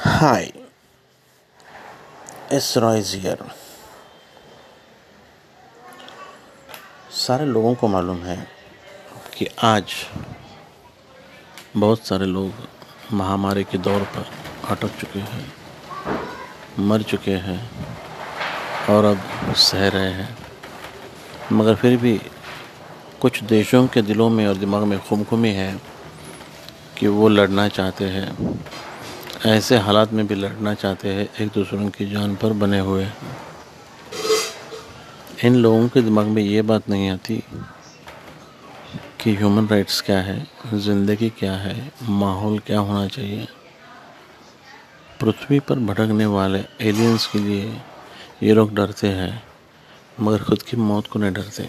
Hi S रॉयज here सारे लोगों को मालूम है कि आज बहुत सारे लोग महामारी के दौर पर अटक चुके हैं, मर चुके हैं और अब सह रहे हैं। मगर फिर भी कुछ देशों के दिलों में और दिमाग में खुमखुमी है कि वो लड़ना चाहते हैं। ऐसे हालात में भी लड़ना चाहते हैं, एक दूसरों की जान पर बने हुए। इन लोगों के दिमाग में ये बात नहीं आती कि ह्यूमन राइट्स क्या है, ज़िंदगी क्या है, माहौल क्या होना चाहिए। पृथ्वी पर भटकने वाले एलियंस के लिए ये लोग डरते हैं, मगर खुद की मौत को नहीं डरते।